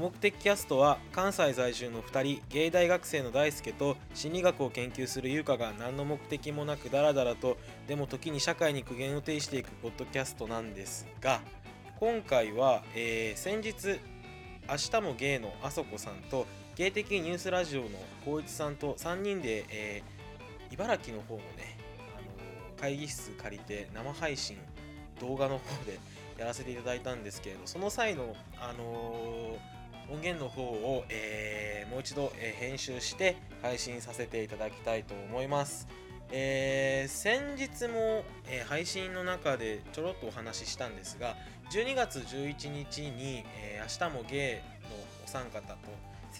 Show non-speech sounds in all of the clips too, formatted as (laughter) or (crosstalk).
目的キャストは関西在住の2人芸大学生の大輔と心理学を研究する優香が何の目的もなくダラダラとでも時に社会に苦言を呈していくポッドキャストなんですが今回は、えー先日明日も芸のあそこさんと芸的ニュースラジオの光一さんと3人で、えー茨城の方のね、あのー会議室借りて生配信動画の方でやらせていただいたんですけれどその際の、あのー音源の方を、えーもう一度、えー編集して配信させていただきたいと思います。えー先日も、えー配信の中でちょろっとお話ししたんですが12月11日に、えー明日もゲイのお三方と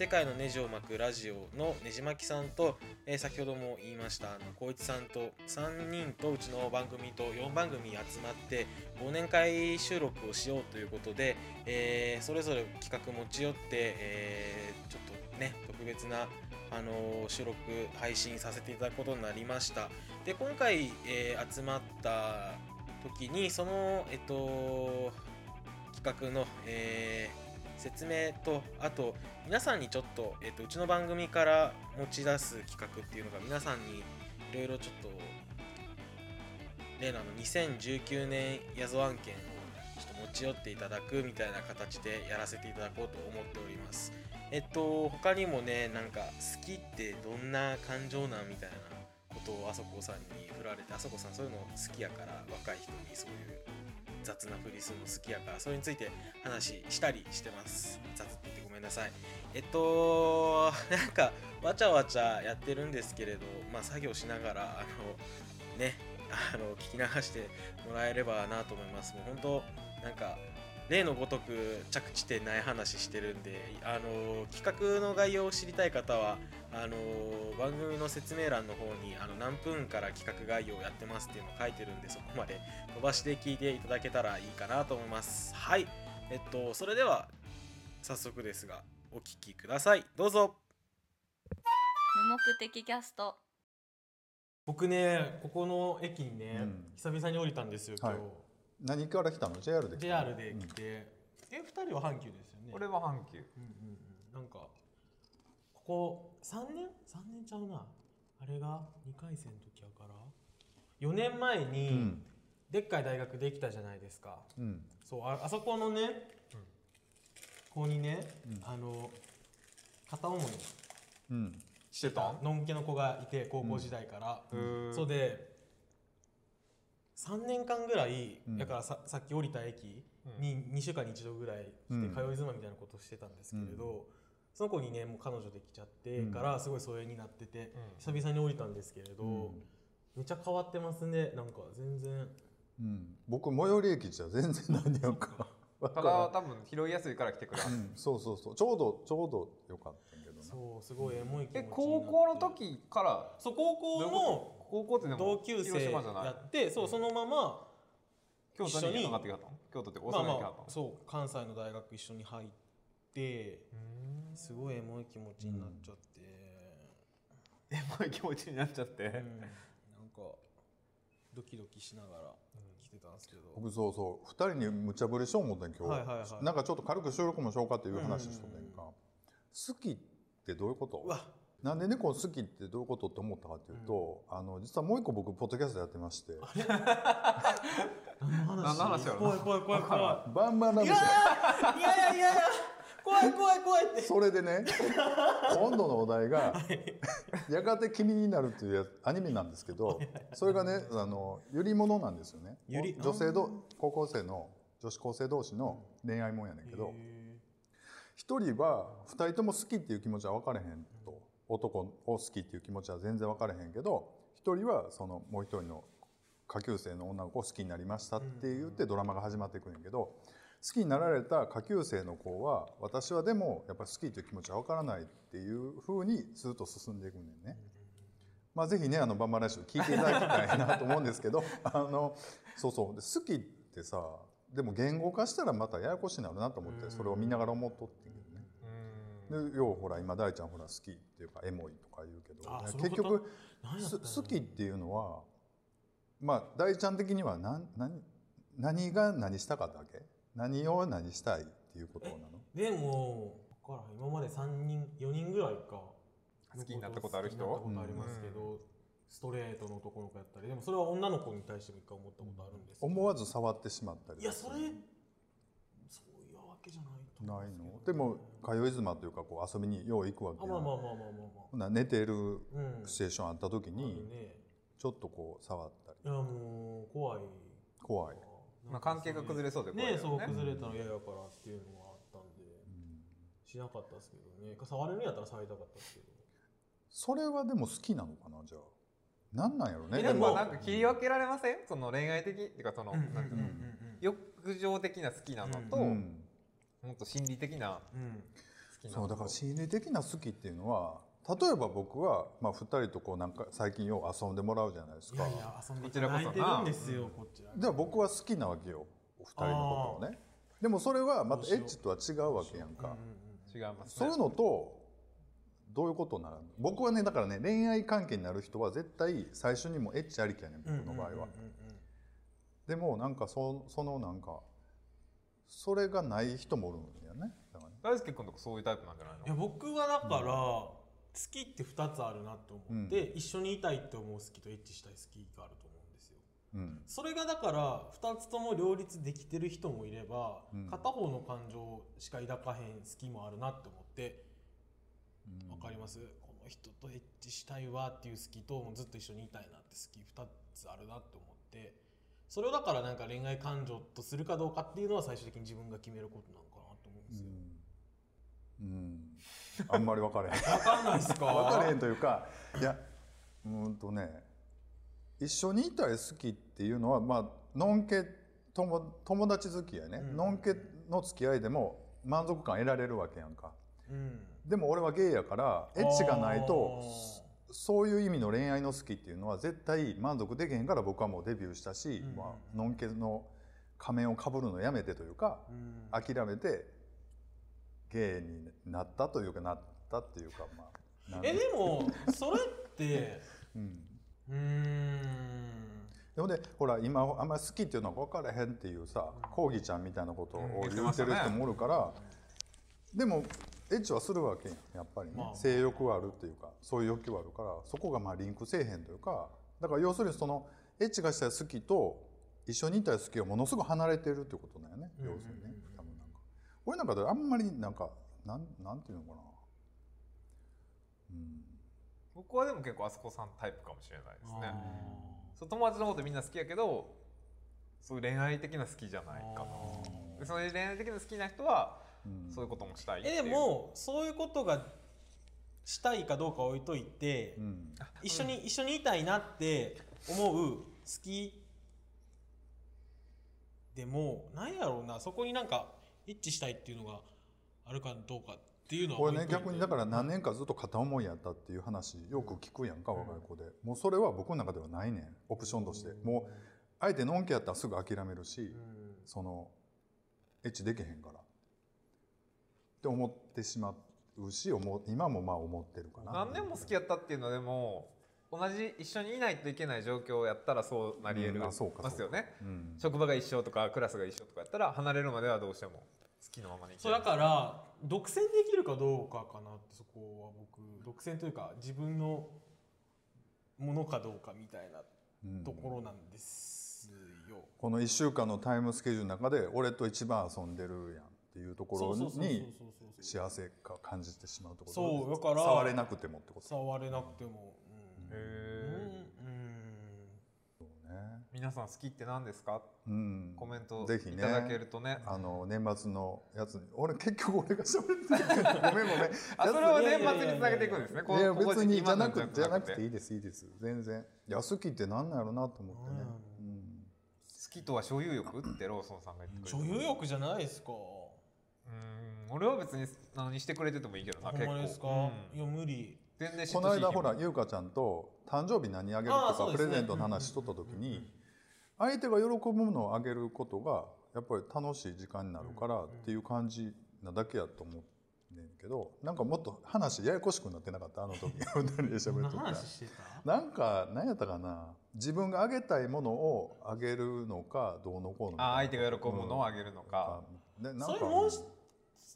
世界のネジを巻くラジオのねじまきさんと、えー先ほども言いましたあの光一さんと3人とうちの番組と4番組集まって忘年会収録をしようということで、えーそれぞれ企画持ち寄って、えーちょっとね特別なあの収録配信させていただくことになりました。で今回、えー集まった時にそのえっと企画の、えー説明とあと皆さんにちょっと、えっとうちの番組から持ち出す企画っていうのが皆さんにいろいろちょっと例のあの2019年ヤゾ案件をちょっと持ち寄っていただくみたいな形でやらせていただこうと思っております。えっと他にもねなんか好きってどんな感情なんみたいなことをあそこさんに振られてあそこさんそういうの好きやから若い人にそういう雑なふりするの好きやからそれについて話したりしてます。雑って言ってごめんなさい。えっとなんかわちゃわちゃやってるんですけれどまあ作業しながらあのねあの聞き流してもらえればなと思います。もう本当なんか例のごとく着地点ない話してるんであの企画の概要を知りたい方はあの番組の説明欄の方にあの何分から企画概要をやってますっていうのを書いてるんでそこまで飛ばして聞いていただけたらいいかなと思います。はい。えっとそれでは早速ですがお聞きください。どうぞ。無目的キャスト。僕ねここの駅にね、うん。久々に降りたんですよ今日、はい何から来たの？JR で来た JR で来て、え二人は阪急ですよね？俺は阪急。うんうんうん。なんかここ3年 ?3 年ちゃうな。あれが2回生の時やから。4年前に、うん。でっかい大学できたじゃないですか。うん。そうああそこのね、ここにね、あの片思いうん。してた？のんけの子がいて高校時代から、うん。そうで3年間ぐらい、うん。だからささっき降りた駅に2週間に1度ぐらい来てうん。通い妻みたいなことをしてたんですけれど、その子にねもう彼女できちゃってうん。からすごい疎遠になってて、うん。久々に降りたんですけれど、うん。めっちゃ変わってますねなんか全然。うん。僕最寄り駅じゃ全然何やんかわたからん。だ多分拾いやすいから来てくれた。うん。そうそうそう。ちょうどちょうどよかったけどな。そうすごいエモい気持ちになえって。高校の時から？そう高校の高校ってでも同級生やってそうそのまま京都一緒にに上がってきた？の京都って大まあま阪に来はったの？あそう関西の大学一緒に入ってすごいエモい気持ちになっちゃって、エモい気持ちになっちゃって。うん。なんかドキドキしながら来てたんですけど、僕そうそう2人に無茶ぶりしよう思ったん今日、はいはいはいなんかちょっと軽く収録もしようかっていう話しとんねんか、好きってどういうこと？うわなんで猫好きってどういうことって思ったかっていうと、あの実はもう一個僕ポッドキャストやってまして。何の話？やろ怖い怖い怖い怖バンバンラいいやブショいやいやいやいや怖い怖い怖いって。それでね (laughs) 今度のお題が「やがて君になる」っていうやアニメなんですけどそれがねあのゆりものなんですよね。ゆり？女性ど高校生の女子高生同士の恋愛もんやねんけど一人は二人とも好きっていう気持ちは分かれへん。と男を好きっていう気持ちは全然分かれへんけど一人はそのもう一人の下級生の女の子を好きになりましたって言ってドラマが始まっていくんやけど好きになられた下級生の子は私はでもやっぱり好きという気持ちは分からないっていうふうにずっと進んでいくねんね。まあ、ぜひねあのバンバンラジオ聞いていただきたいなと思うんですけどあのそうそうで好きってさでも言語化したらまたややこしになるなと思ってそれを見ながら思っとって。で要はほら今大ちゃんほら好きっていうかエモいとか言うけど結局好きっていうのはまあ大ちゃん的には何何何が何したかったわけ？何を何したいっていうことなの？でもからん。今まで3人4人ぐらいか。好きになったことある人？好きになったことありますけど、ストレートの男の子やったりでもそれは女の子に対しても一回思ったことあるんですけど。思わず触ってしまったりいやそれそういうわけじゃないないうんの？けどでも通い妻というかこう遊びによう行くわけまあまあまあまあまあまほな寝てるあうん。シチュエーションあった時あにちょっとこう触ったり。いやもう怖い。怖い、まあ、関係が崩れそうで怖いね。そう崩れたら嫌やからっていうのがあったんで。しなかったですけどね。触れるんやったら触りたかったですけど。それはでも好きなのかなじゃあ。なんなんやろね。えでもなんか切り分けられません？その恋愛的？っていうかその、うん。うんなんていうの欲情的な好きなのと、うんもっと心理的な好きな。そうだから心理的な好きっていうのは例えば僕は、まあ、2人とこうなんか最近よう遊んでもらうじゃないですか。いやいや遊んでいこちらこそなただいてるんですよこちらでは僕は好きなわけよお二人のことをね。でもそれはまたエッチとは違うわけやんか、違いますね。そういうのとどういうことなら僕はねだからね恋愛関係になる人は絶対最初にもエッチありきやねん僕の場合は、でもなんかそそのなんかそれがない人もおるんやね。だからね。大輔君とかそういうタイプなんじゃないいやの僕はだから、好きって2つあるなって思って、一緒にいたいって思う好きとエッチしたい好きがあると思うんですよ。うん。それがだから2つとも両立できてる人もいれば、うん。片方の感情しか抱かへん好きもあるなって思ってわかります？この人とエッチしたいわっていう好きともうずっと一緒にいたいなって好き2つあるなって思ってそれをだからなんか恋愛感情とするかどうかっていうのは最終的に自分が決めることなのかなと思うんですよ。うん、あんまり分かれへん。わかんないですか？分かれへんというかいやうーんとね一緒にいたい好きっていうのはまあのんけ友友達付き合いね、うん。のんけの付き合いでも満足感得られるわけやんかうんでも俺はゲイやからエッチがないとあそういう意味の恋愛の好きっていうのは絶対満足できへんから僕はもうデビューしたし、うん。まあのんけの仮面をかぶるのやめてというかーうん。諦めてゲイになったというかなったっていうかまあなんえでも (laughs) それってうん。うーん。でもねほら今あんまり好きっていうのは分からへんっていうさコーギーちゃんみたいなことをうん。言ってる人もおるから、でもエッチはするわけやんやっぱりね、まあ。性欲はあるっていうかそういう欲求はあるからそこがまあリンクせえへんというかだから要するにそのエッチがしたい好きと一緒にいたい好きがものすごく離れてるっていうことだよね、うんうんうん要するにね多分なんか。俺なんかであんまりなんかなんなんていうのかな。うん。僕はでも結構あそこさんタイプかもしれないですね。あそう友達のことみんな好きやけどそういう恋愛的な好きじゃないかな。でそういう恋愛的な好きな人はうんそういうこともしたいえでもそういうことがしたいかどうか置いといて、うん。一緒に一緒にいたいなって思う好きでもなんやろうなそこになんか一致したいっていうのがあるかどうかっていうのはこれね逆にだから何年かずっと片思いやったっていう話よく聞くやんか若い子で。もうそれは僕の中ではないねん。オプションとして。もう相手のんけやったらすぐ諦めるしうん。そのエッチできへんからって思ってしまうし今もまあ思ってるかな。何年も好きやったっていうのはでも同じ一緒にいないといけない状況やったらそうなり得る。うんあそうかますよね。うん。職場が一緒とかクラスが一緒とかやったら離れるまではどうしても好きなままにそうだから独占できるかどうかかなってそこは僕独占というか自分のものかどうかみたいなうん。ところなんですよ。この1週間のタイムスケジュールの中で俺と一番遊んでるやんっていうところそうそうそうそうにそう。そう幸せか感じてしまうってこと？そうだから触れなくてもってこと？触れなくても、うん、へー。ね。皆さん好きって何ですか？うん。コメントぜひねいただけるとね。あの年末のやつに俺結局俺が喋ってる (laughs) ごめんごめん。あそれは年末につなげていくんですね。こいや別にじゃなくじゃなくて。いいいですいいです。全然。いや好きってなんなんやろなと思ってね。うん。好きとは所有欲？ってローソンさんが言ってくれて。所有欲じゃないですか。うん俺は別に何してくれててもいいけどなほん結構まですか、うん。いや無理。全然嫉妬し。この間ほらい優香ちゃんと誕生日何あげるとかプあーそうですね。レゼントの話しとった時に相手が喜ぶものをあげることがやっぱり楽しい時間になるからっていう感じなだけやと思うねんけどなんかもっと話ややこしくなってなかった？あの時。(laughs) 二人で喋っとった話してた？なんか何やったかな？自分があげたいものをあげるのかどうのこうのか。あ相手が喜ぶものをあげるのか、うん。でなんかそれもう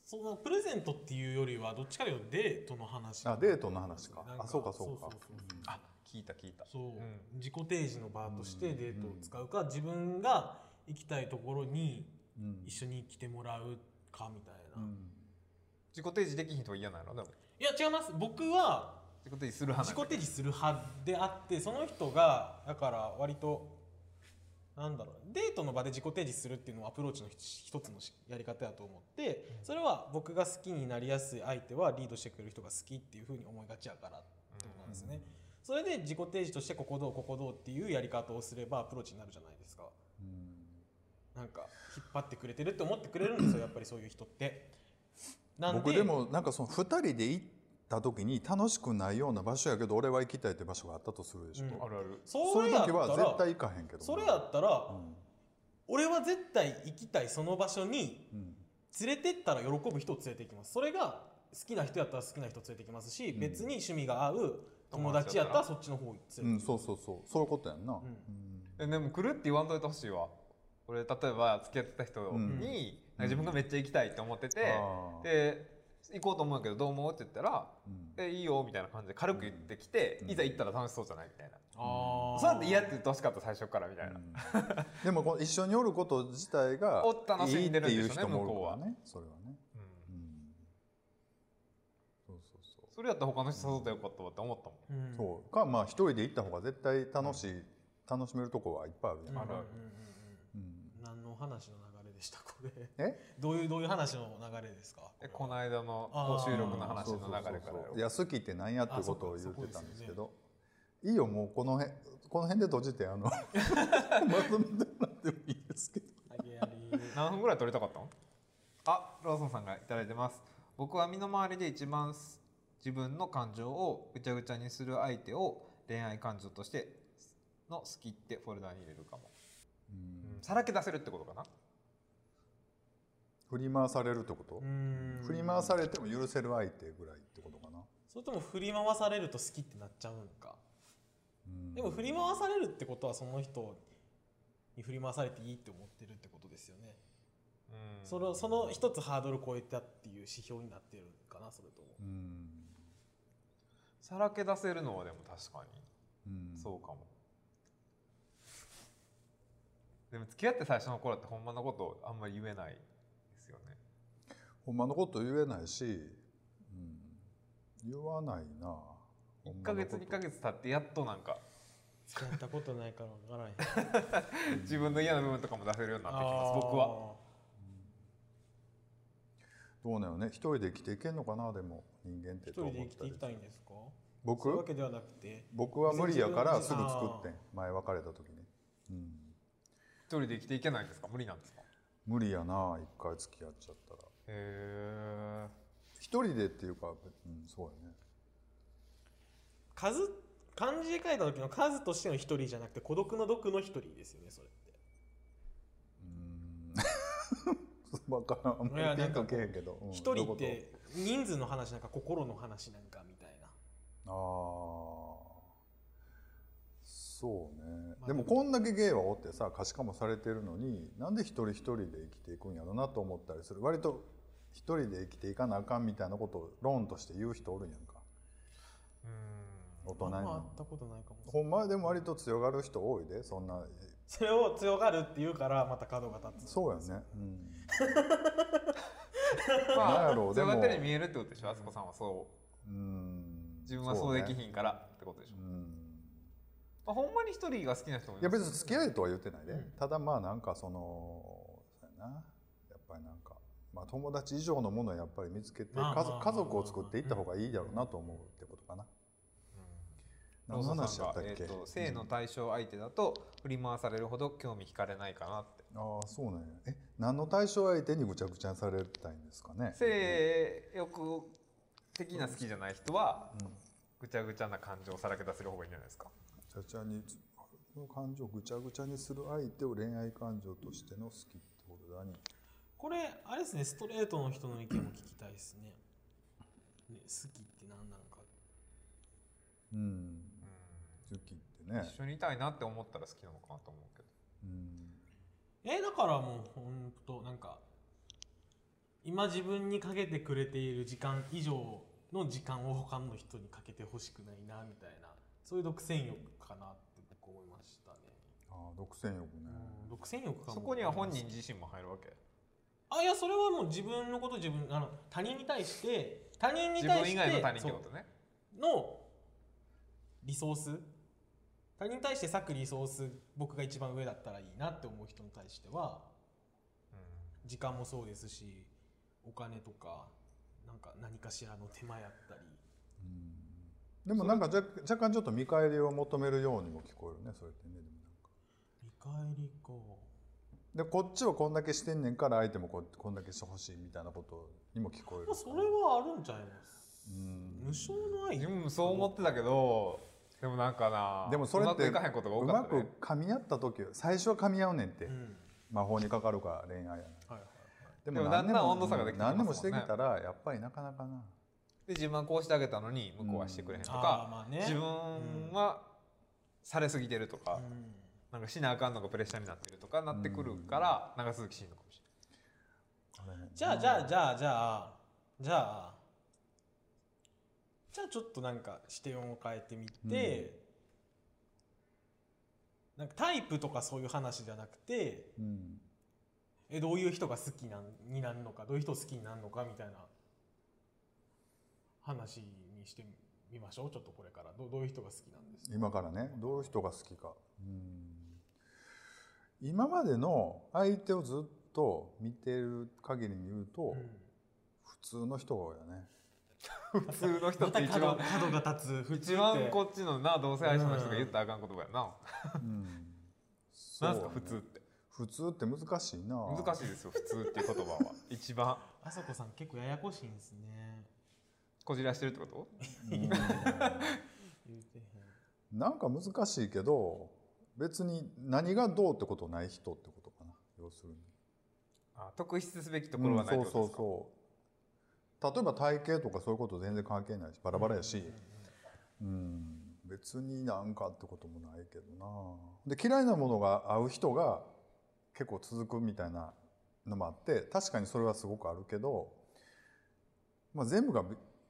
そのプレゼントっていうよりはどっちかというとデートの話あデートの話か。あそうかそうか。そうそうそう。うん。あ聞いた聞いた。そう、うん。自己提示の場としてデートを使うか、自分が行きたいところにうん一緒に来てもらうかみたいな、うん。自己提示できひん人は嫌なの？でも。いや違います。僕は自己提示する派自己提示する派であってその人がだから割となんだろうデートの場で自己提示するっていうのはアプローチの一つのしやり方だと思ってそれは僕が好きになりやすい相手はリードしてくれる人が好きっていうふうに思いがちやからってことなんですね。それで自己提示としてここどうここどうっていうやり方をすればアプローチになるじゃないですか。うんなんか引っ張ってくれてるって思ってくれるんですよやっぱりそういう人って。僕でもなんかその2人で行った時に楽しくないような場所やけど俺は行きたいって場所があったとするでしょ、うんあるある。そそういうれやったら時は絶対行かへんけどなそれやったら、うん。俺は絶対行きたいその場所にうん。連れてったら喜ぶ人を連れて行きます。それが好きな人やったら好きな人連れて行きますし、うん。別に趣味が合う友達やったら？そっちの方に連れてうん、行きます、そうそうそう。そういうことやんな、ん。うん。えでも来るって言わんといてほしいわ。俺例えば付き合ってた人に、自分がめっちゃ行きたいって思ってて、で行こうと思うけどどう思うって言ったらうん「えいいよ」みたいな感じで軽く言ってきて、うん。いざ行ったら楽しそうじゃないみたいな、あー。そうやって嫌って言ってほしかった最初からみたいな、うん。でもこの一緒におること自体がいいでしょうねっていう人もおる向こうは。からねそれはね、うん。うん、そうそうそう。それやったら他の人誘ったらよかったわって思ったもん、うん。そう。かまあ一人で行った方が絶対楽しい、楽しめるとこはいっぱいあるやん、うん。うんうんうんうん。何の話の流れでしたこれ。え？どういうどういう話の流れですか？えこの間の収録の話の流れからそうそうそうよそう。いや好きって何やってことを言ってたんですけどいいよもうこの辺この辺で閉じてあの (laughs) まとめてもらってもいいですけど。何分ぐらい撮りたかったのあローソンさんがいただいてます。僕は身の回りで一番す自分の感情をぐちゃぐちゃにする相手を恋愛感情としての好きってフォルダに入れるかも、うん。さらけ出せるってことかな？振り回されるってこと？うん。振り回されても許せる相手ぐらいってことかな。それとも振り回されると好きってなっちゃうんか。うん。でも振り回されるってことはその人に振り回されていいって思ってるってことですよね、うん。そのその一つハードル超えたっていう指標になってるかなそれとも。うん。さらけ出せるのはでも確かに。うん。そうかも。でも付き合って最初の頃ってほんまのことあんまり言えないほんまのこと言えないし、うん、言わないな。1ヶ月2ヶ月経ってやっとなんか。付き合ったことないから分からへん。(laughs) 自分の嫌な部分とかも出せるようになってきます僕は。どうなのね。一人で生きていけんのかなでも人間って一人で生きていきたいいんですか？僕？そういうわけではなくて。僕は無理やからすぐ作ってん前別れた時に、うん、一人で生きていけないんですか？無理なんですか？へ無理やな一回付き合っちゃったらえ一人でっていうか、うん、そうやね。数漢字で書いた時の数としての一人じゃなくて孤独の毒の一人ですよねそれって。うん。(laughs) 分からん。あんまいやりピンとけへんけど。うん。一どういうこと？人って人数の話なんか心の話なんかみたいな。ああそうね、まあでも。こんだけゲイはおってさ可視化もされてるのになんで一人一人で生きていくんやろなと思ったりする。割と一人で生きていかなあかんみたいなことを論として言う人おるんやんか。うん。大人にあったことないかもほんまでも割と強がる人多いでそんな。それを強がるって言うからまた角が立つ。そうやね、うん、(laughs) まあろうでも。強がってるに見えるってことでしょ？あすこさんはそう。うん。自分はそうできんひんからってことでしょ、うん。まあ、ほんまに一人が好きな人もいいや別に付き合いとは言ってないで、うん。ただまあなんかそのそうやな。やっぱりなんか、まあ、友達以上のものをやっぱり見つけて家族を作っていった方がいいだろうなと思うってことかな、何の話やったっ、け、えー、と性の対象相手だと振り回されるほど興味惹かれないかなって。ああそうなんや。え何の対象相手にぐちゃぐちゃにされたいんですかね？性欲的な好きじゃない人はうん。ぐちゃぐちゃな感情をさらけ出せる方がいいんじゃないですか？ぐちゃぐちゃにこの感情をぐちゃぐちゃにする相手を恋愛感情としての好きってことだにこれあれですねストレートの人の意見も聞きたいですね。ね好きって何なのか。うん。好きってね。一緒にいたいなって思ったら好きなのかなと思うけど。うん。えだからもうほんとなんか今自分にかけてくれている時間以上の時間を他の人にかけてほしくないなみたいな。そういう独占欲かなって僕思いましたね、あー独占欲ね、うん、独占欲かも。そこには本人自身も入るわけ？あいやそれはもう自分のこと自分あの他人に対して他人に自対して分以外の他人ってことね。のリソース？他人に対して割くリソース僕が一番上だったらいいなって思う人に対しては時間もそうですしお金とかなんか何かしらの手間やったり。でもなんか若若干ちょっと見返りを求めるようにも聞こえるねそれってねでもなんか。見返りかでこっちはこんだけしてんねんから相手もここんだけしてほしいみたいなことにも聞こえる。まあそれはあるんちゃいます。うん。無償の愛自分もそう思ってたけどでもなんかなでもそれってうまくいかへんことが多うまくかったね。噛み合った時最初は噛み合うねんって、うん。魔法にかかるか恋愛やなはいはいででもだんだん温度差ができてきますもんね。何でもしてきたらやっぱりなかなかな。で自分はこうしてあげたのに向こうはしてくれへんとか、まあね。自分はされすぎてるとか、うんなんかしなあかんのがプレッシャーになってるとかなってくるから長続きしんのかもしじゃあじゃあじゃあじゃあじゃあじゃあちょっとなんか視点を変えてみて、なんかタイプとかそういう話じゃなくてうん。えどういう人が好きなんになるのかどういう人を好きになるのかみたいな話にしてみましょう。ちょっとこれから。どうどういう人が好きなんですか？今からね。どういう人が好きか。うん今までの相手をずっと見てる限りに言うと、うん。普通の人やね。(laughs) 普通の人って一番角が立つ。一番こっちのな同性愛者の人が言ったらあかん言葉やな、うん。(laughs) なんすか普通って。普通って難しいな。難しいですよ普通っていう言葉は。一番。あさこさん結構ややこしいんですね。こじらしてるってこと？(laughs) 言うん。なんか難しいけど別に何がどうってことない人ってことかな。要するに。あ特筆すべきところはないってことですか、うんそうそうそう。例えば体型とかそういうこと全然関係ないしバラバラやし、うん、別になんかってこともないけどな。で嫌いなものが合う人が結構続くみたいなのもあって確かにそれはすごくあるけど、まあ、全部が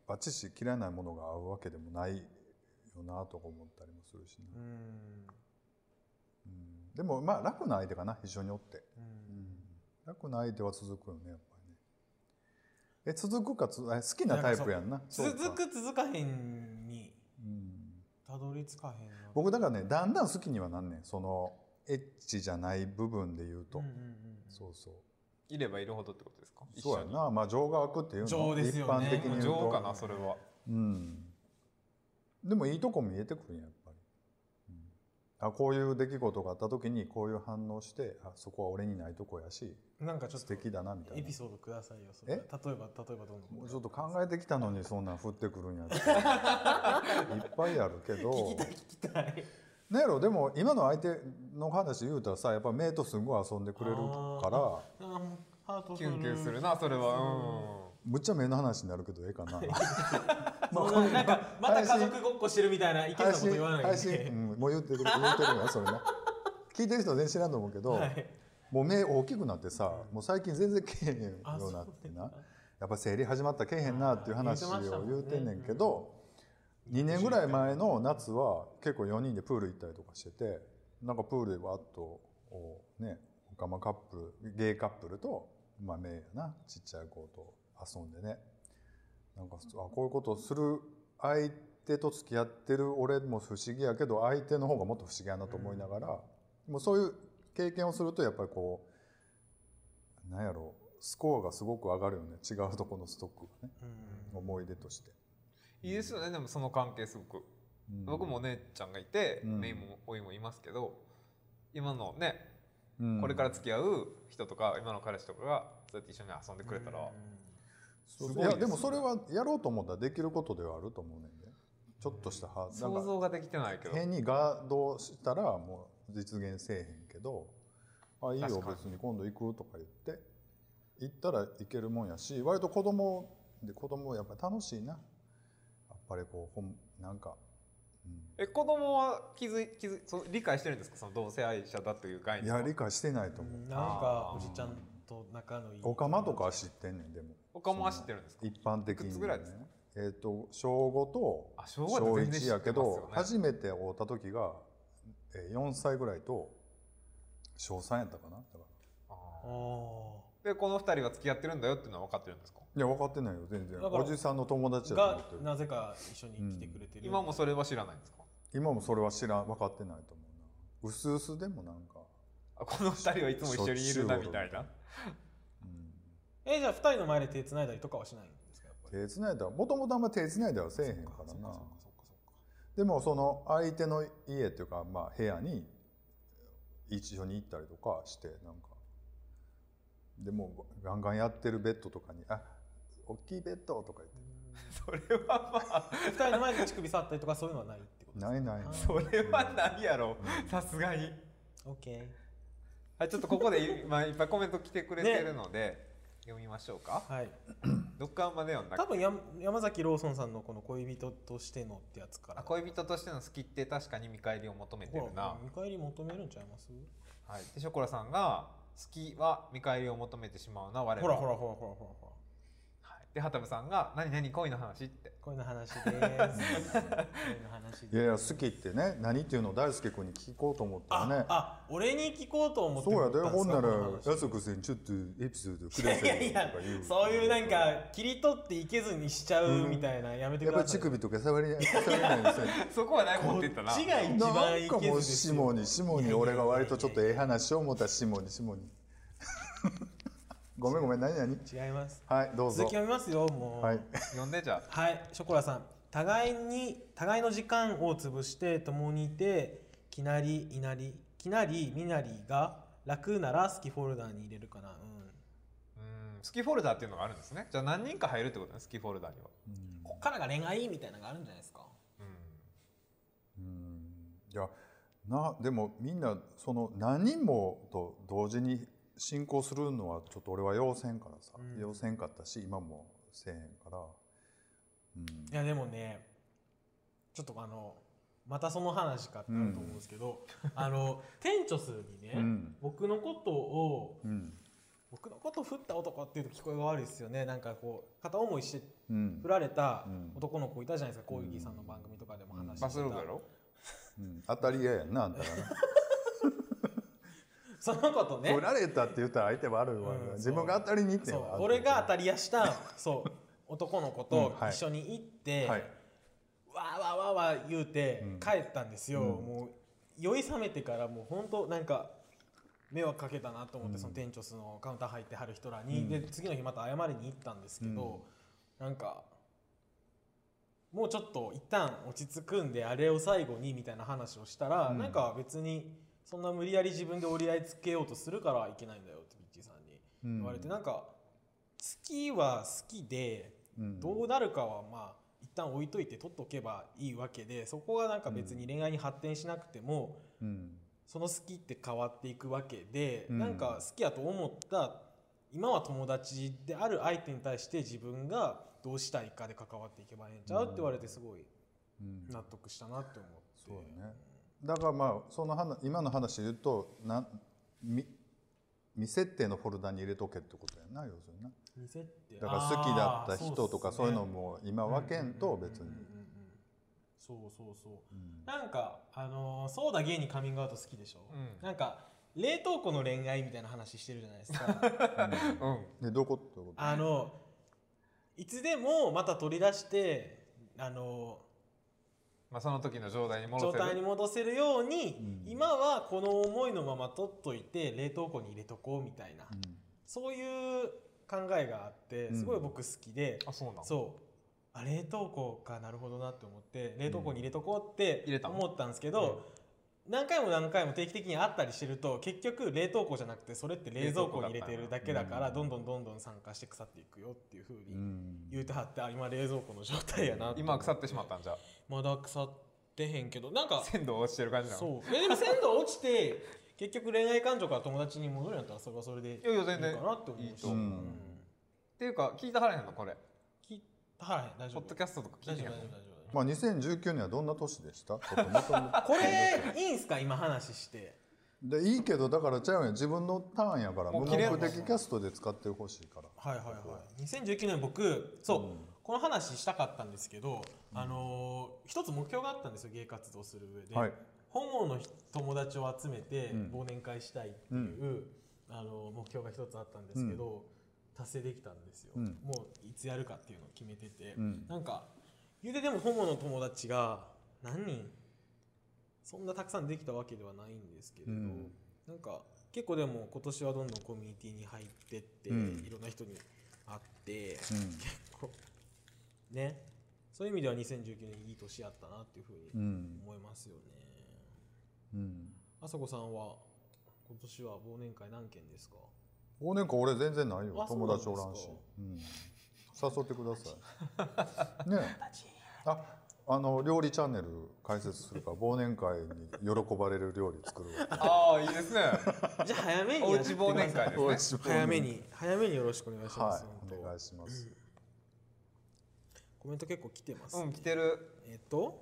バッチシ嫌いなものが合うわけでもないよなとか思ったりもするしね、うん。うん、でもまあ楽な相手かな一緒におって。うん。うん。楽な相手は続くよねやっぱりね。え続くかつえ好きなタイプやんな。続く続かへんにうん。たどり着かへんな僕だからねだんだん好きにはなんねん。そのエッチじゃない部分で言うと、うんうんうんそうそう。いればいるほどってことですか？そうやな。まあ情が湧くっていうの情ですよね。一般的に言うと。情かなそれは。うん。でもいいとこ見えてくるんややっあこういう出来事があった時にこういう反応してあそこは俺にないとこやしなんかちょっと素敵だなみたいな。エピソードくださいよそれ。え？例えば例えばどんどんもうちょっと考えてきたのにそんなん降ってくるんやって (laughs) いっぱいあるけど。聞きたい聞きたい。なんやろでも今の相手の話言うたらさやっぱ目とすんごい遊んでくれるから。キュンキュンするなそれはむっちゃ目の話になるけどええかな。(laughs) そうなんかまた家族ごっこしてるみたいな意見な配こと言わない信配信、でうん、もう言ってる言ってるよそれな (laughs) 聞いてる人は全然知らんと思うけど、はい。もう目大きくなってさもう最近全然けえへんよあうになってな。やっぱ生理始まったらけえへんなっていう話を言うてんねんけど、2年ぐらい前の夏は結構4人でプール行ったりとかしててなんかプールでわっとおねオカマカップルゲイカップルとまあメイやなちっちゃい子と遊んでね。なんかあこういうことをする相手と付き合ってる俺も不思議やけど相手の方がもっと不思議やなと思いながら、もうそういう経験をするとやっぱりこうなんやろスコアがすごく上がるよね。違うとこのストックがね。うん。思い出として。いいですよね。でもその関係すごく。うん。僕もお姉ちゃんがいて、うん。メイもおいもいますけど今のね、うん。これから付き合う人とか今の彼氏とかがそうやって一緒に遊んでくれたら、すごいね。いやでもそれはやろうと思ったらできることではあると思うねんで。ちょっとしたはなん想か像ができてないけど。変にガードしたらもう実現せえへんけど「あいいよ別に今度行く」とか言って行ったら行けるもんやし割と子供で子供やっぱり楽しいな。やっぱりこうほんなんか、うん。え子供は気づい気づいそう理解してるんですか？その同性愛者だという概い念は。や理解してないと思う、なんかおじちゃんと仲のいい。オカマとかは知ってんねんでも。オカマは知ってるんですか？一般的に、ね、いくつぐらいですか？えっ、と小5とあ小小5は全然1やけど、知ってますよね。初めて会った時が、えー、4歳ぐらいと小3やったかな？だから。ああー。でこの二人は付き合ってるんだよっていうのは分かってるんですか？いや分かってないよ全然。おじさんの友達ーがやと思ってる。なぜか一緒に来てくれてる、今もそれは知らないんですか？今もそれは知らん分かってないと思うな。うすうすでもなんか、あこの二人はいつも一緒にいるなみたいな。うん、えじゃあ二人の前で手繋いだりとかはしないんですかやっぱり？手つないだもともとあんま手つないだはせえへんからな。でもその相手の家っていうか、まあ、部屋に一緒に行ったりとかしてなんか。でもガンガンやってるベッドとかに「あ大きいベッド」とか言って。(laughs) それはまあ二人の前で乳首触ったりとかそういうのはないってことですか？ないない (laughs) それはないやろ。さすがに。オッケーはいちょっとここで (laughs) 今いっぱいコメント来てくれてるので、読みましょうか。はい。(clears throat) どっからまで読んだ多分や山崎ローソンさんのこの恋人としてのってやつから。あ恋人としての好きって確かに見返りを求めてるな。ほら、見返り求めるんちゃいます？はい、でショコラさんが好きは見返りを求めてしまうな我ほ々らほらほらほらほらほら。はい、ではたぶさんが何何恋の話って。恋の話です。恋の話です。いやいや好きってね何っていうのを大輔君に聞こうと思ったあ、らね。あ俺に聞こうと思ってそうやで。ほんならこの話安子さんちょっとエピソードくいやださいいやとか言う。そういうなんか切り取っていけずにしちゃうみたいな、やめてやっぱください。り乳首とか触れ触れないんですよそこは何こ持ってったな。っちが一番ないんかけもう。ずですよ下に下に俺が割とちょっとええ話を思ったら下に下にごめんごめん何何？違います。はいどうぞ。続き読みますよもう。はい。呼んでじゃはい、ショコラさん。互いに互いの時間を潰して共にいて、きなり、いなり、きなり、みなりが楽なら好きフォルダに入れるかな。うん。あうん好きフォルダーっていうのがあるんですね。じゃあ何人か入るってことね好きフォルダーには。こっからが恋愛みたいなのがあるんじゃないですか。うん。うん。いやなでもみんなその何人もと同時に進行するのはちょっと俺は要せんからさ、うん。要せんかったし今もせえへんから、うん。いや、でもね、ちょっとあの、またその話かってなると思うんですけど、あの、テンチョスにね、うん。僕のことを、うん。僕のこと振った男っていうと聞こえが悪いですよね。なんかこう、片思いしてうん。振られたうん。男の子いたじゃないですか、小池さんの番組とかでも話してた、うん。当たり屋やんなあんたがな (laughs) その子とね。振られたって言ったら相手悪いわ、うん。自分が当たりに行ってんそう。わ俺が当たり屋したそう。男の子うんとはい。一緒に行って、はい。わーわーわーわー言うてうん。帰ったんですよ、うん。もう酔い覚めてからもう本当なんか迷惑かけたなと思って、うん。その店長スのカウンター入ってはる人らに、うん。で次の日また謝りに行ったんですけど、なんかもうちょっと一旦落ち着くんであれを最後にみたいな話をしたら、うん。なんか別にそんな無理やり自分で折り合いつけようとするからいけないんだよってビッチーさんにうん言われて、なんか好きは好きでうん。どうなるかはまあ一旦置いといて取っとけばいいわけでそこがなんか別に恋愛に発展しなくても、うん。その好きって変わっていくわけで、うん。なんか好きやと思った今は友達である相手に対して自分がどうしたいかで関わっていけばええんちゃうって言われてすごいうん。納得したなって思って。そうだねだからまあその話今の話で言うとなみ未設定のフォルダに入れとけってことやな要するにな。店ってだから好きだった人とかそういうのも今分けんと別にうんうんうんうん。そうそうそう。うんなんかあのーそうだゲイにカミングアウト好きでしょ、うん。なんか冷凍庫の恋愛みたいな話してるじゃないですか。(laughs) うん。でどこどこあのいつでもまた取り出してあのまあその時の状態に戻せる。状態に戻せるように、うん。今はこの思いのまま取っといて冷凍庫に入れとこうみたいな、うん。そういう考えがあってうん。すごい僕好きで、あそうなの？そう。あ冷凍庫かなるほどなって思って冷凍庫に入れとこうって入れたの？思ったんですけど、何回も何回も定期的に会ったりしてると結局冷凍庫じゃなくてそれって冷蔵庫に入れてるだけだから冷どんどんどんどん酸化して腐っていくよっていうふううにん。言うてはってあ今冷蔵庫の状態やな今は腐ってしまったんじゃまだ腐ってへんけどなんか鮮度落ちてる感じなの？そう。えでも鮮度落ちて (laughs) 結局恋愛感情から友達に戻るんやったらそれはそれでいいいやいや全然かなって思うし。いいと思う。うん。っていうか聞いたはらへんの？これ。聞いたはい大丈夫。ポッドキャストとか聞いてへんの？大丈夫大丈夫大丈夫。まあ2019年はどんな年でした？これいいんすか？今話して。でいいけどだからちゃうやん。自分のターンやから無目的キャストで使ってほしいから。はいはいはい。2019年僕そう、この話したかったんですけど、あのー一つ目標があったんですよ芸活動する上で、はい。ホモの友達を集めてうん。忘年会したいっていう、あの目標が一つあったんですけど、達成できたんですよ、うん。もういつやるかっていうのを決めてて、うん。なんか言うてでもホモの友達が何人そんなたくさんできたわけではないんですけれど、うん。なんか結構でも今年はどんどんコミュニティに入ってって、うん。いろんな人に会って、うん。結構ね。そういう意味では2019年いい年やったなっていうふううにん。思いますよね。うん。あさこさんは今年は忘年会何件ですか？忘年会俺全然ないよ。あ友達おらんし。そうなん。うん、誘ってください。(laughs) ねえ。ああの料理チャンネル開設するから忘年会に喜ばれる料理作るわああいいですね。(laughs) じゃあ早めにおうやってください。ち忘年会ですね。早めに。早めによろしくお願いしまはす、い。本当。お願いします、コメント結構来てます、うん来てる。えっと？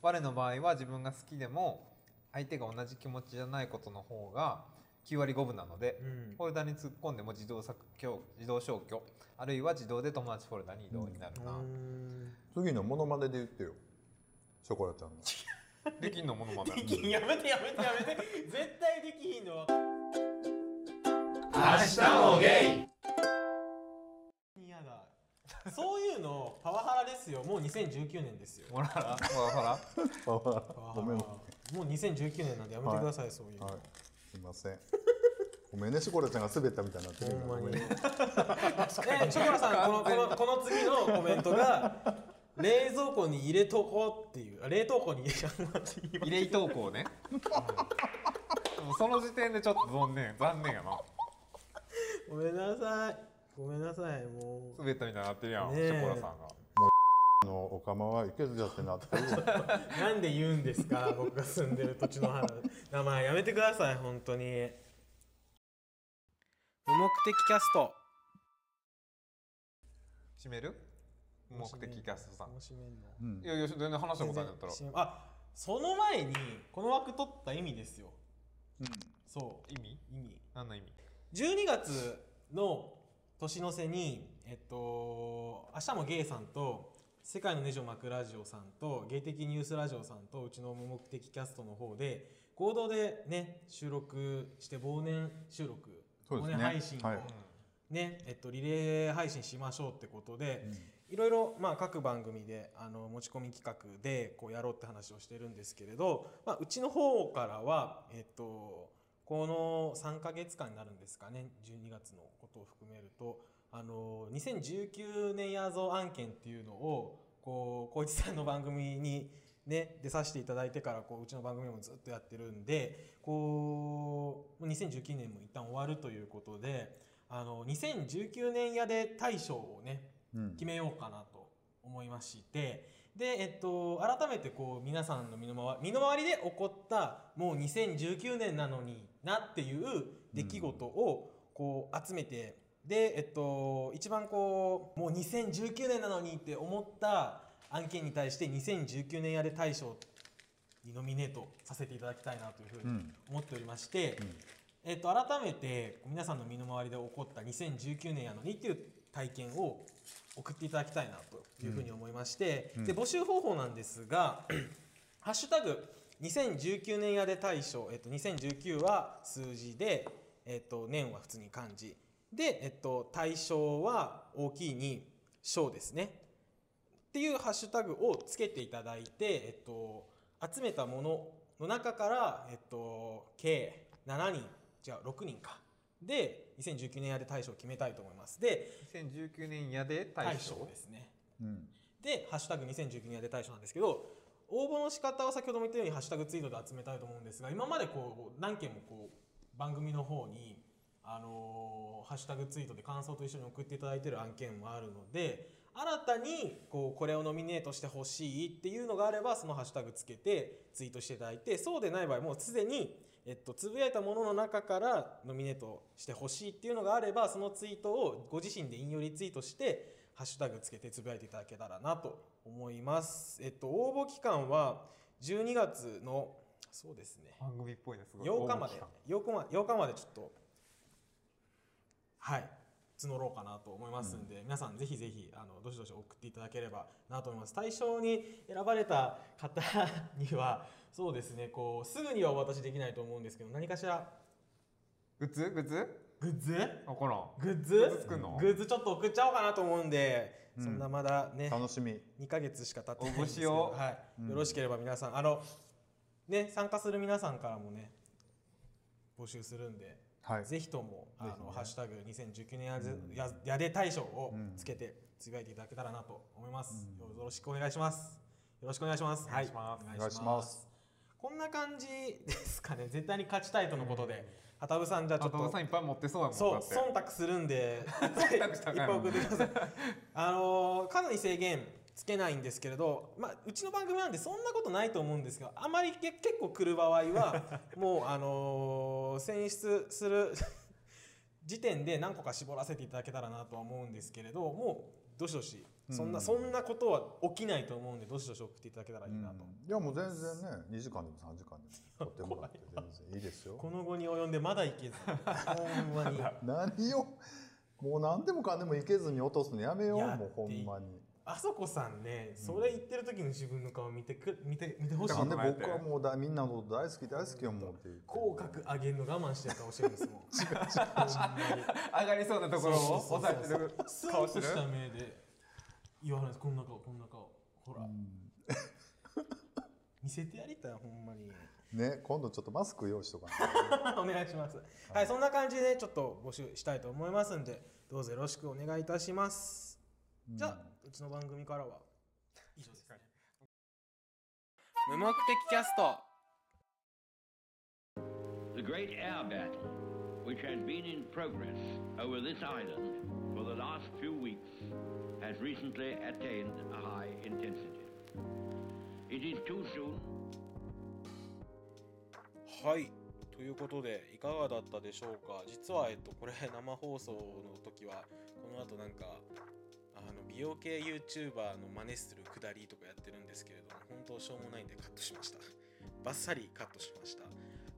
我の場合は自分が好きでも相手が同じ気持ちじゃないことの方が9割5分なので、うん。フォルダに突っ込んでも自動削去自動消去あるいは自動で友達フォルダに移動になるな、うん。次のモノマネで言ってよ。ショコラちゃんの。(laughs) できんのものまねできんやめてやめてやめて。絶対できひんの。は明日もゲイそういうのパワハラですよ。もう2019年ですよ。もらら。ほらほらパワハラ。ごめん。もう2019年なんでやめてください、そういうの、はい。すいません。ごめんねショコラちゃんが滑ったみたいになってるほん。まに。え、ねショコラさん、この、この、この次のコメントが。冷蔵庫に入れとこうっていう、あ冷凍庫に入れ入れ投稿ね。その時点でちょっと残念残念やな。ごめんなさい。ごめんなさい、もう。滑ったみたいになってるやん、ねえショコラさんがあのおかまはいけずじゃってなって (laughs) なんで言うんですか、僕が住んでる土地の話。名前やめてください、本当に。無目的キャスト。閉める？目的キャストさん楽しめんの？うんいやいや全然話したことないんだったらあ、その前に、この枠取った意味ですよ。そう。意味？意味。何の意味？12月の年の瀬に、えっと、明日もゲイさんと世界のネジを巻くラジオさんとゲイ的ニュースラジオさんとうちの無目的キャストの方で合同でね収録して忘年収録、忘年配信をはい。ねえっと、リレー配信しましょうってことで、いろいろ、まあ、各番組であの持ち込み企画でこうやろうって話をしてるんですけれど、まあ、うちの方からは、えっと、この3か月間になるんですかね12月のことを含めると。あの2019年ヤーゾー案件っていうのをこう光一さんの番組に、ね、出させていただいてからこううちの番組もずっとやってるんでこうもう2019年も一旦終わるということであの2019年屋で大賞をねうん。決めようかなと思いましてで、えっと、改めてこう皆さんの身の回り身の回りで起こったもう2019年なのになっていう出来事をこう集めて、で、えっと、一番こうもう2019年なのにって思った案件に対して2019年やで大賞にノミネートさせていただきたいなというふうに思っておりまして、えっと、改めて皆さんの身の回りで起こった2019年やのにっていう体験を送っていただきたいなというふうに思いまして、で募集方法なんですが「(clears throat) ハッシュタグ #2019 年やで大賞」えっと、2019は数字で、えっと、年は普通に漢字。で、えっと、大賞は大きいに賞ですね。っていうハッシュタグをつけていただいて、えっと、集めたものの中から、えっと、計7人違う6人か。で2019年やで大賞を決めたいと思います。で2019年やで大賞ですね。うん。で「ハッシュタグ #2019 年やで大賞」なんですけど応募の仕方は先ほども言ったようにハッシュタグツイートで集めたいと思うんですが今までこう何件もこう番組の方にあのーハッシュタグツイートで感想と一緒に送っていただいている案件もあるので新たにこうこれをノミネートしてほしいっていうのがあればそのハッシュタグつけてツイートしていただいてそうでない場合もうすでにえっと、つぶやいたものの中からノミネートしてほしいっていうのがあればそのツイートをご自身で引用リツイートしてハッシュタグつけてつぶやいていただけたらなと思います。えっと、応募期間は12月のそうで。すね番組っぽいねす8日まで。8日までちょっと。はい。募ろうかなと思いますんで、皆さんぜひぜひあのどしどし送っていただければなと思います対象に選ばれた方にはそうですねこうすぐにはお渡しできないと思うんですけど何かしらグッズグッズグッズこらグッズグッズちょっと送っちゃおうかなと思うんで、うんそんなまだね楽しみ2ヶ月しか経ってないんですけ応募しようどはいよろしければ皆さんあのね参加する皆さんからもね募集するんで、はい。ぜひともあぜひね。のハッシュタグ2019年やずややで大賞をつけてつぶやいていただけたらなと思います、よろしくお願いします。よろしくお願いします。お願いします。はいお願いします。こんな感じですかね。絶対に勝ちたいとのことで。畑部さんじゃあちょあっととさんいっぱい持ってそうだもんそう忖度するんで。いっ忖度したらあかん (laughs) ぱい送ってください。あのー数に制限つけないんですけれど、まあ、うちの番組なんでそんなことないと思うんですがあまりけ結構来る場合は (laughs) もう、あのー選出する時点で何個か絞らせていただけたらなとは思うんですけれどもうどしどしそんな、そんなことは起きないと思うんでどしどし送っていただけたらいいなと、いやもう全然ね2時間でも3時間でも (laughs) 撮ってもらって全然いいですよ。この後に及んでまだいけず。(laughs) ほんまに。何をもう何でもかんでもいけずに落とすのやめようもうほんまにあそこさんねそれ言ってる時の自分の顔見てく見て見てほしいなんで考えて。僕はもうだみんなのこと大好き大好きよもうって。口角上げるの我慢してる顔してるんですもん。違う違う。上がりそうなところを押さえてる顔してる。ッとした目で言わないです。こんな顔こんな顔。ほら。見せてやりたいほんまに。ね今度ちょっとマスク用意しとかな。(laughs) お願いします。はい。そんな感じでちょっと募集したいと思いますんでどうぞよろしくお願いいたします。じゃあうちの番組からは以上ですね無目的キャスト The great air battle, which has been in progress over this island for the last few weeks, has recently attained a high intensity. It is too soon はいということでいかがだったでしょうか実はえっとこれ生放送の時はこの後なんか美容系 YouTuber の真似するくだりとかやってるんですけれども本当しょうもないんでカットしましたバッサリカットしました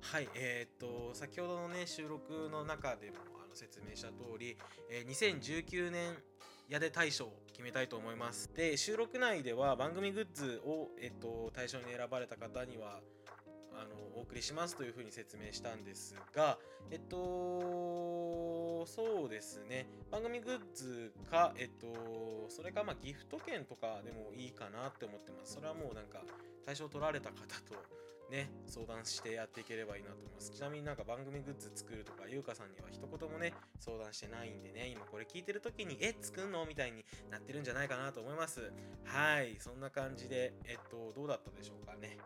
はいえーっと先ほどのね収録の中でもあの説明した通り、えー2019年やで大賞を決めたいと思いますで収録内では番組グッズを、えっと、対象に選ばれた方にはあのお送りしますというふうに説明したんですがえっとそうですね。番組グッズかえっとそれかまあギフト券とかでもいいかなって思ってます。それはもうなんか対象取られた方とね相談してやっていければいいなと思います。ちなみになんか番組グッズ作るとかゆうかさんには一言もね相談してないんでね今これ聞いてる時にえ作んのみたいになってるんじゃないかなと思います。はいそんな感じでえっとどうだったでしょうかね。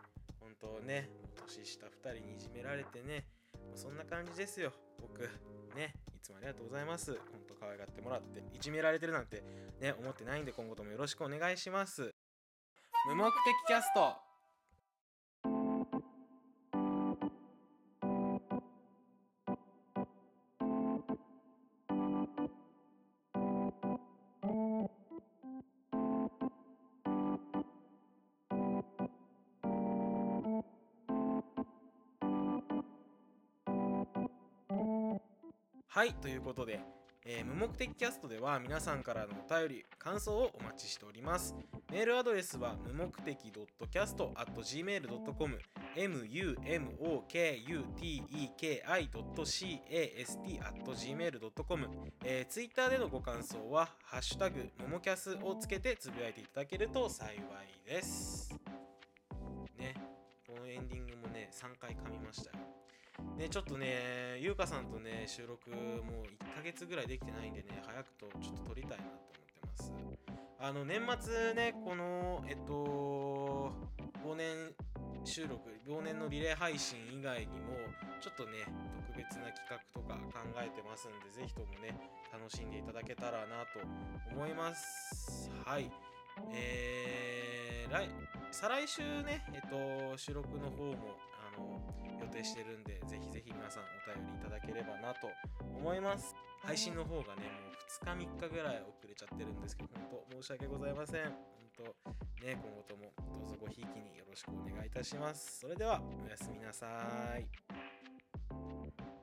とね年下2人にいじめられてねそんな感じですよ。僕ねいつもありがとうございます。ほんと可愛がってもらっていじめられてるなんてね思ってないんで今後ともよろしくお願いします。無目的キャストはいということで、えー無目的キャストでは皆さんからのお便り感想をお待ちしております。メールアドレスは無目的 .cast.gmail.com mumokuteki.cast.gmail.com、えー、ツイッターでのご感想は「ハッシュタグももキャス」をつけてつぶやいていただけると幸いです。ねこのエンディングもね3回噛みましたよ。ね、ちょっとね、ゆうかさんとね、収録もう1ヶ月ぐらいできてないんでね、早くとちょっと撮りたいなと思ってます。あの、年末ね、この、えっと、忘年収録、忘年のリレー配信以外にも、ちょっとね、特別な企画とか考えてますんで、ぜひともね、楽しんでいただけたらなと思います。はい。えー、来再来週ね、えっと、収録の方もの予定してるんで、ぜひぜひ皆さんお便りいただければなと思います。配信の方がね、もう2日3日ぐらい遅れちゃってるんですけど、本当申し訳ございません。本当ね今後ともどうぞごひいきによろしくお願いいたしますそれではおやすみなさい